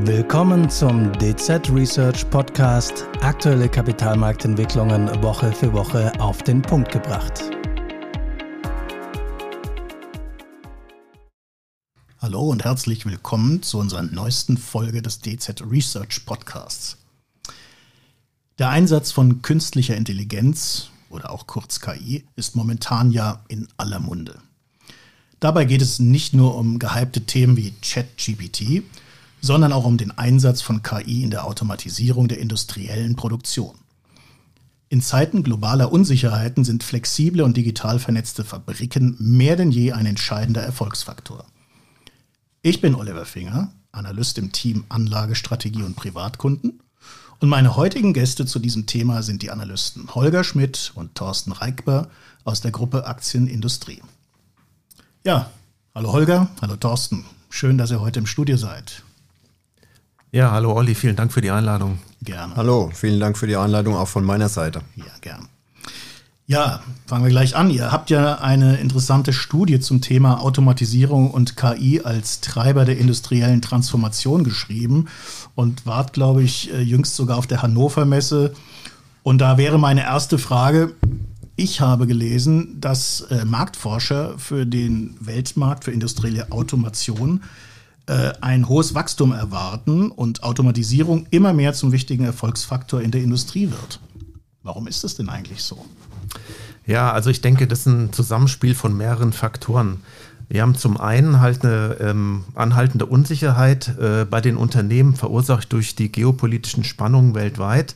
Willkommen zum DZ Research Podcast. Aktuelle Kapitalmarktentwicklungen Woche für Woche auf den Punkt gebracht. Hallo und herzlich willkommen zu unserer neuesten Folge des DZ Research Podcasts. Der Einsatz von künstlicher Intelligenz oder auch kurz KI ist momentan ja in aller Munde. Dabei geht es nicht nur um gehypte Themen wie ChatGPT, sondern auch um den Einsatz von KI in der Automatisierung der industriellen Produktion. In Zeiten globaler Unsicherheiten sind flexible und digital vernetzte Fabriken mehr denn je ein entscheidender Erfolgsfaktor. Ich bin Oliver Finger, Analyst im Team Anlagestrategie und Privatkunden. Und meine heutigen Gäste zu diesem Thema sind die Analysten Holger Schmidt und Thorsten Reikber aus der Gruppe Aktienindustrie. Ja, hallo Holger, hallo Thorsten. Schön, dass ihr heute im Studio seid. Ja, hallo Olli, vielen Dank für die Einladung. Gerne. Hallo, vielen Dank für die Einladung auch von meiner Seite. Ja, gern. Ja, fangen wir gleich an. Ihr habt ja eine interessante Studie zum Thema Automatisierung und KI als Treiber der industriellen Transformation geschrieben und wart, glaube ich, äh, jüngst sogar auf der Hannover Messe. Und da wäre meine erste Frage, ich habe gelesen, dass äh, Marktforscher für den Weltmarkt für industrielle Automation äh, ein hohes Wachstum erwarten und Automatisierung immer mehr zum wichtigen Erfolgsfaktor in der Industrie wird. Warum ist das denn eigentlich so? Ja, also ich denke, das ist ein Zusammenspiel von mehreren Faktoren. Wir haben zum einen halt eine ähm, anhaltende Unsicherheit äh, bei den Unternehmen, verursacht durch die geopolitischen Spannungen weltweit.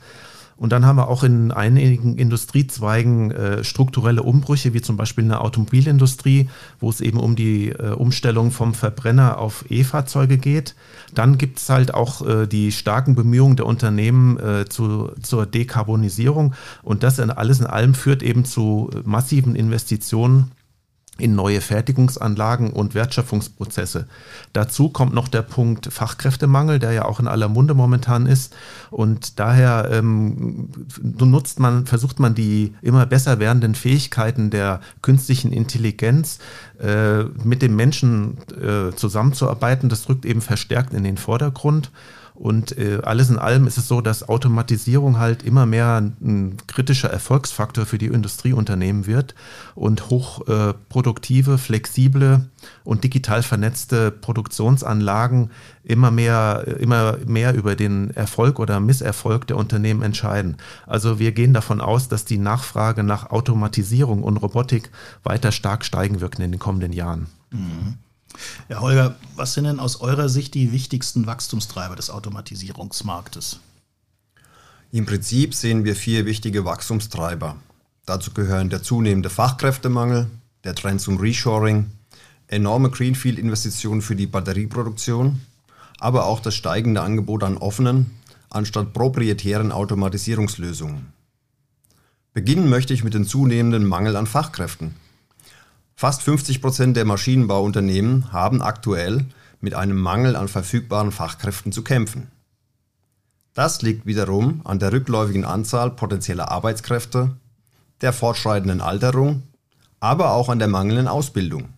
Und dann haben wir auch in einigen Industriezweigen äh, strukturelle Umbrüche, wie zum Beispiel in der Automobilindustrie, wo es eben um die äh, Umstellung vom Verbrenner auf E-Fahrzeuge geht. Dann gibt es halt auch äh, die starken Bemühungen der Unternehmen äh, zu, zur Dekarbonisierung. Und das in, alles in allem führt eben zu massiven Investitionen in neue Fertigungsanlagen und Wertschöpfungsprozesse. Dazu kommt noch der Punkt Fachkräftemangel, der ja auch in aller Munde momentan ist. Und daher ähm, nutzt man, versucht man die immer besser werdenden Fähigkeiten der künstlichen Intelligenz äh, mit dem Menschen äh, zusammenzuarbeiten. Das rückt eben verstärkt in den Vordergrund. Und äh, alles in allem ist es so, dass Automatisierung halt immer mehr ein kritischer Erfolgsfaktor für die Industrieunternehmen wird und hochproduktive, äh, flexible und digital vernetzte Produktionsanlagen immer mehr, immer mehr über den Erfolg oder Misserfolg der Unternehmen entscheiden. Also wir gehen davon aus, dass die Nachfrage nach Automatisierung und Robotik weiter stark steigen wird in den kommenden Jahren. Mhm. Ja, Holger, was sind denn aus eurer Sicht die wichtigsten Wachstumstreiber des Automatisierungsmarktes? Im Prinzip sehen wir vier wichtige Wachstumstreiber. Dazu gehören der zunehmende Fachkräftemangel, der Trend zum Reshoring, enorme Greenfield-Investitionen für die Batterieproduktion, aber auch das steigende Angebot an offenen anstatt proprietären Automatisierungslösungen. Beginnen möchte ich mit dem zunehmenden Mangel an Fachkräften. Fast 50 Prozent der Maschinenbauunternehmen haben aktuell mit einem Mangel an verfügbaren Fachkräften zu kämpfen. Das liegt wiederum an der rückläufigen Anzahl potenzieller Arbeitskräfte, der fortschreitenden Alterung, aber auch an der mangelnden Ausbildung.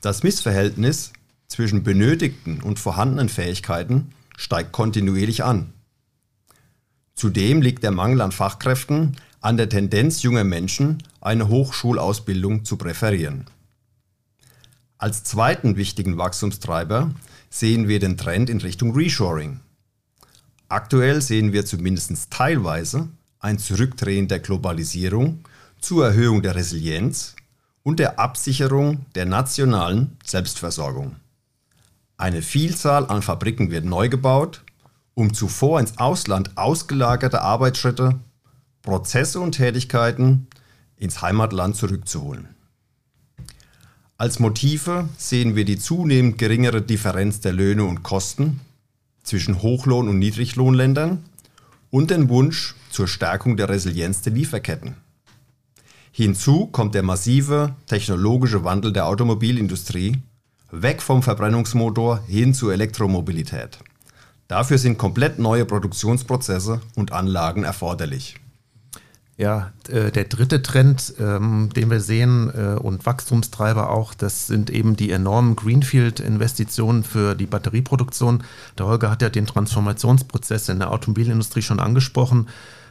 Das Missverhältnis zwischen benötigten und vorhandenen Fähigkeiten steigt kontinuierlich an. Zudem liegt der Mangel an Fachkräften an der Tendenz junger Menschen, eine Hochschulausbildung zu präferieren. Als zweiten wichtigen Wachstumstreiber sehen wir den Trend in Richtung Reshoring. Aktuell sehen wir zumindest teilweise ein Zurückdrehen der Globalisierung zur Erhöhung der Resilienz und der Absicherung der nationalen Selbstversorgung. Eine Vielzahl an Fabriken wird neu gebaut, um zuvor ins Ausland ausgelagerte Arbeitsschritte Prozesse und Tätigkeiten ins Heimatland zurückzuholen. Als Motive sehen wir die zunehmend geringere Differenz der Löhne und Kosten zwischen Hochlohn- und Niedriglohnländern und den Wunsch zur Stärkung der Resilienz der Lieferketten. Hinzu kommt der massive technologische Wandel der Automobilindustrie, weg vom Verbrennungsmotor hin zur Elektromobilität. Dafür sind komplett neue Produktionsprozesse und Anlagen erforderlich. Ja, äh, der dritte Trend, ähm, den wir sehen äh, und Wachstumstreiber auch, das sind eben die enormen Greenfield-Investitionen für die Batterieproduktion. Der Holger hat ja den Transformationsprozess in der Automobilindustrie schon angesprochen.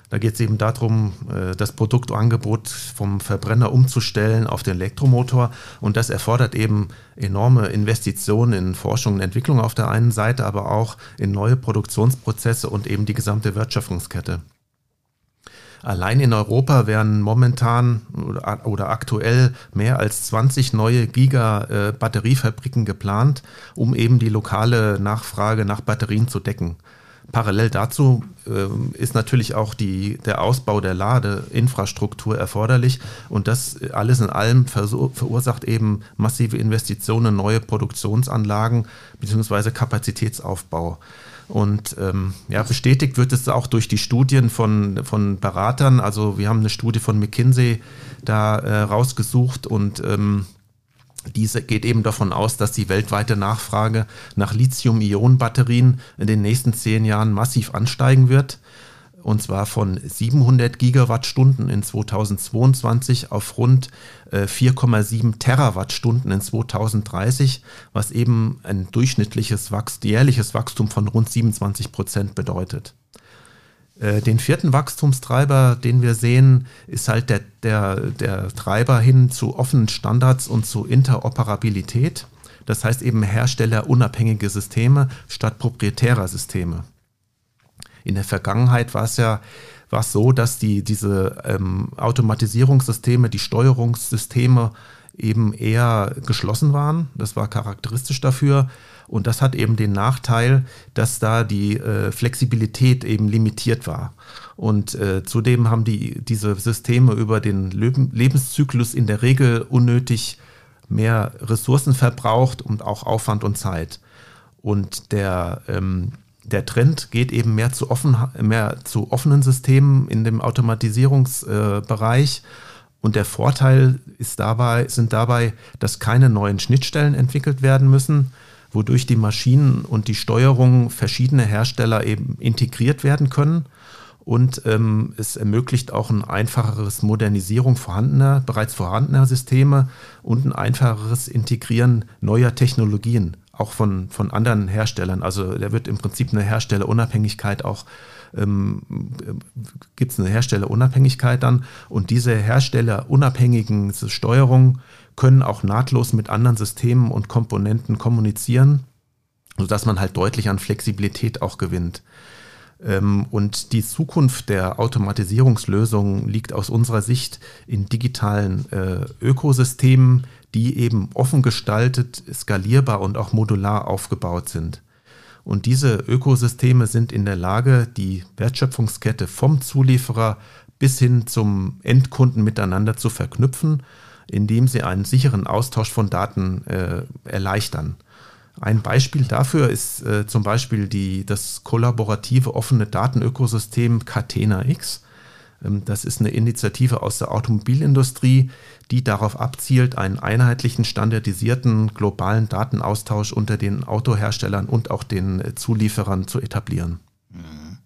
Da geht es eben darum, äh, das Produktangebot vom Verbrenner umzustellen auf den Elektromotor. Und das erfordert eben enorme Investitionen in Forschung und Entwicklung auf der einen Seite, aber auch in neue Produktionsprozesse und eben die gesamte Wertschöpfungskette. Allein in Europa werden momentan oder, oder aktuell mehr als 20 neue Giga-Batteriefabriken geplant, um eben die lokale Nachfrage nach Batterien zu decken. Parallel dazu äh, ist natürlich auch die, der Ausbau der Ladeinfrastruktur erforderlich und das alles in allem verursacht eben massive Investitionen in neue Produktionsanlagen bzw. Kapazitätsaufbau. Und ähm, ja, bestätigt wird es auch durch die Studien von, von Beratern. Also wir haben eine Studie von McKinsey da äh, rausgesucht und ähm, diese geht eben davon aus, dass die weltweite Nachfrage nach Lithium-Ionen-Batterien in den nächsten zehn Jahren massiv ansteigen wird. Und zwar von 700 Gigawattstunden in 2022 auf rund 4,7 äh, Terawattstunden in 2030, was eben ein durchschnittliches jährliches Wachstum von rund 27 Prozent bedeutet. Äh, den vierten Wachstumstreiber, den wir sehen, ist halt der, der, der Treiber hin zu offenen Standards und zu Interoperabilität. Das heißt eben herstellerunabhängige Systeme statt proprietärer Systeme. In der Vergangenheit war es ja war es so, dass die, diese ähm, Automatisierungssysteme, die Steuerungssysteme eben eher geschlossen waren. Das war charakteristisch dafür. Und das hat eben den Nachteil, dass da die äh, Flexibilität eben limitiert war. Und äh, zudem haben die, diese Systeme über den Lebenszyklus in der Regel unnötig mehr Ressourcen verbraucht und auch Aufwand und Zeit. Und der, ähm, der Trend geht eben mehr zu, offen, mehr zu offenen Systemen in dem Automatisierungsbereich. Äh, und der Vorteil ist dabei, sind dabei, dass keine neuen Schnittstellen entwickelt werden müssen, wodurch die Maschinen und die Steuerung verschiedener Hersteller eben integriert werden können. Und ähm, es ermöglicht auch ein einfacheres Modernisierung vorhandener, bereits vorhandener Systeme und ein einfacheres Integrieren neuer Technologien, auch von, von anderen Herstellern. Also da wird im Prinzip eine Herstellerunabhängigkeit auch ähm, gibt es eine Herstellerunabhängigkeit dann und diese herstellerunabhängigen Steuerungen können auch nahtlos mit anderen Systemen und Komponenten kommunizieren, sodass man halt deutlich an Flexibilität auch gewinnt. Ähm, und die Zukunft der Automatisierungslösungen liegt aus unserer Sicht in digitalen äh, Ökosystemen, die eben offen gestaltet, skalierbar und auch modular aufgebaut sind. Und diese Ökosysteme sind in der Lage, die Wertschöpfungskette vom Zulieferer bis hin zum Endkunden miteinander zu verknüpfen indem sie einen sicheren Austausch von Daten äh, erleichtern. Ein Beispiel dafür ist äh, zum Beispiel die, das kollaborative offene Datenökosystem Catena X. Ähm, das ist eine Initiative aus der Automobilindustrie, die darauf abzielt, einen einheitlichen, standardisierten globalen Datenaustausch unter den Autoherstellern und auch den äh, Zulieferern zu etablieren. Mhm.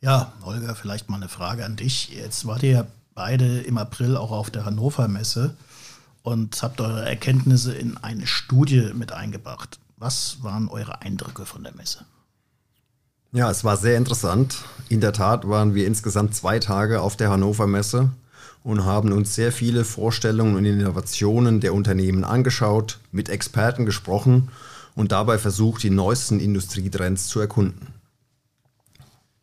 Ja, Holger, vielleicht mal eine Frage an dich. Jetzt wart ihr beide im April auch auf der Hannover Messe und habt eure Erkenntnisse in eine Studie mit eingebracht. Was waren eure Eindrücke von der Messe? Ja, es war sehr interessant. In der Tat waren wir insgesamt zwei Tage auf der Hannover Messe und haben uns sehr viele Vorstellungen und Innovationen der Unternehmen angeschaut, mit Experten gesprochen und dabei versucht, die neuesten Industrietrends zu erkunden.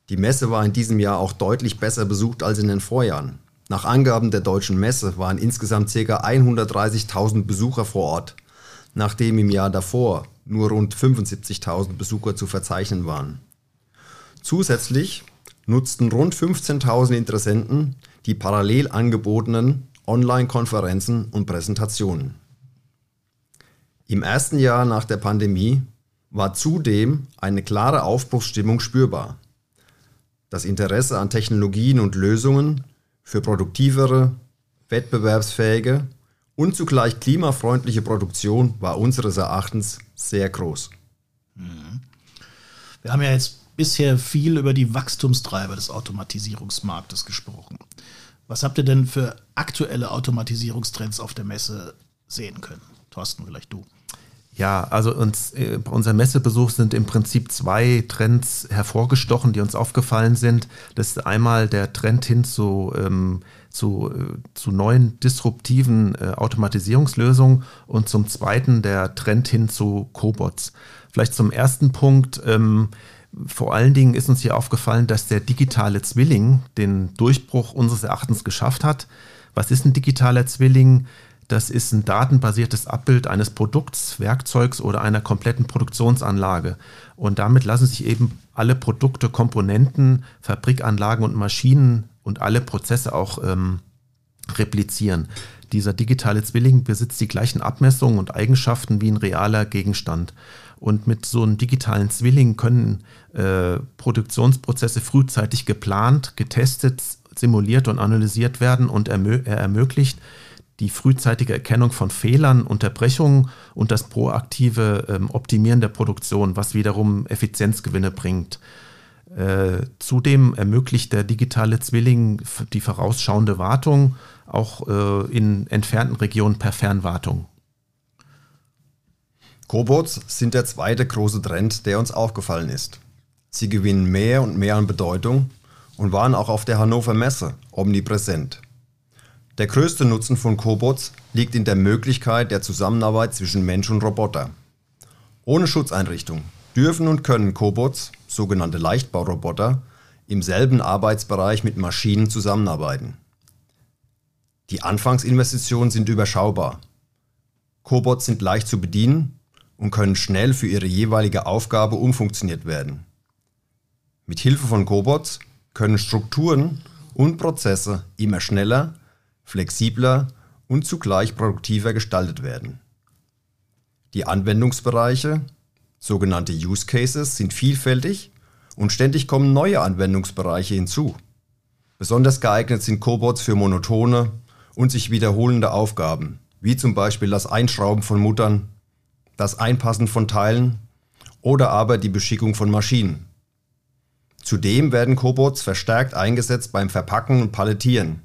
Die Messe war in diesem Jahr auch deutlich besser besucht als in den Vorjahren. Nach Angaben der Deutschen Messe waren insgesamt ca. 130.000 Besucher vor Ort, nachdem im Jahr davor nur rund 75.000 Besucher zu verzeichnen waren. Zusätzlich nutzten rund 15.000 Interessenten die parallel angebotenen Online-Konferenzen und Präsentationen. Im ersten Jahr nach der Pandemie war zudem eine klare Aufbruchsstimmung spürbar. Das Interesse an Technologien und Lösungen für produktivere, wettbewerbsfähige und zugleich klimafreundliche Produktion war unseres Erachtens sehr groß. Mhm. Wir haben ja jetzt bisher viel über die Wachstumstreiber des Automatisierungsmarktes gesprochen. Was habt ihr denn für aktuelle Automatisierungstrends auf der Messe sehen können? Thorsten, vielleicht du. Ja, also uns, äh, bei unserem Messebesuch sind im Prinzip zwei Trends hervorgestochen, die uns aufgefallen sind. Das ist einmal der Trend hin zu, ähm, zu, äh, zu neuen disruptiven äh, Automatisierungslösungen und zum zweiten der Trend hin zu Cobots. Vielleicht zum ersten Punkt. Ähm, vor allen Dingen ist uns hier aufgefallen, dass der digitale Zwilling den Durchbruch unseres Erachtens geschafft hat. Was ist ein digitaler Zwilling? Das ist ein datenbasiertes Abbild eines Produkts, Werkzeugs oder einer kompletten Produktionsanlage. Und damit lassen sich eben alle Produkte, Komponenten, Fabrikanlagen und Maschinen und alle Prozesse auch ähm, replizieren. Dieser digitale Zwilling besitzt die gleichen Abmessungen und Eigenschaften wie ein realer Gegenstand. Und mit so einem digitalen Zwilling können äh, Produktionsprozesse frühzeitig geplant, getestet, simuliert und analysiert werden und ermö er ermöglicht die frühzeitige Erkennung von Fehlern, Unterbrechungen und das proaktive ähm, Optimieren der Produktion, was wiederum Effizienzgewinne bringt. Äh, zudem ermöglicht der digitale Zwilling die vorausschauende Wartung auch äh, in entfernten Regionen per Fernwartung. Cobots sind der zweite große Trend, der uns aufgefallen ist. Sie gewinnen mehr und mehr an Bedeutung und waren auch auf der Hannover Messe omnipräsent. Der größte Nutzen von Cobots liegt in der Möglichkeit der Zusammenarbeit zwischen Mensch und Roboter. Ohne Schutzeinrichtung dürfen und können Cobots, sogenannte Leichtbauroboter, im selben Arbeitsbereich mit Maschinen zusammenarbeiten. Die Anfangsinvestitionen sind überschaubar. Cobots sind leicht zu bedienen und können schnell für ihre jeweilige Aufgabe umfunktioniert werden. Mit Hilfe von Cobots können Strukturen und Prozesse immer schneller flexibler und zugleich produktiver gestaltet werden. Die Anwendungsbereiche, sogenannte Use Cases, sind vielfältig und ständig kommen neue Anwendungsbereiche hinzu. Besonders geeignet sind Cobots für monotone und sich wiederholende Aufgaben, wie zum Beispiel das Einschrauben von Muttern, das Einpassen von Teilen oder aber die Beschickung von Maschinen. Zudem werden Cobots verstärkt eingesetzt beim Verpacken und Palettieren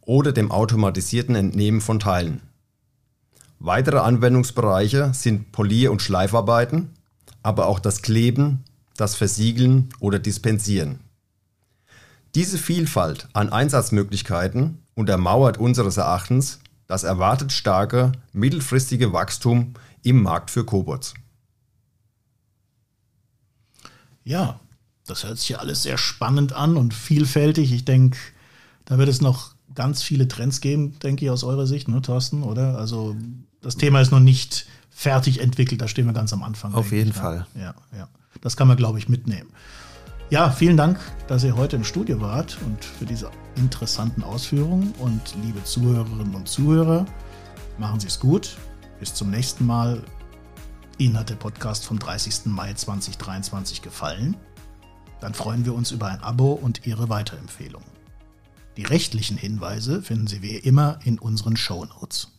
oder dem automatisierten Entnehmen von Teilen. Weitere Anwendungsbereiche sind Polier- und Schleifarbeiten, aber auch das Kleben, das Versiegeln oder Dispensieren. Diese Vielfalt an Einsatzmöglichkeiten untermauert unseres Erachtens das erwartet starke mittelfristige Wachstum im Markt für Cobots. Ja, das hört sich ja alles sehr spannend an und vielfältig. Ich denke, da wird es noch ganz viele Trends geben, denke ich, aus eurer Sicht, ne, Thorsten, oder? Also das Thema ist noch nicht fertig entwickelt, da stehen wir ganz am Anfang. Auf jeden ich, Fall. Ja, ja. Das kann man, glaube ich, mitnehmen. Ja, vielen Dank, dass ihr heute im Studio wart und für diese interessanten Ausführungen. Und liebe Zuhörerinnen und Zuhörer, machen Sie es gut. Bis zum nächsten Mal. Ihnen hat der Podcast vom 30. Mai 2023 gefallen? Dann freuen wir uns über ein Abo und Ihre Weiterempfehlung. Die rechtlichen Hinweise finden Sie wie immer in unseren Show Notes.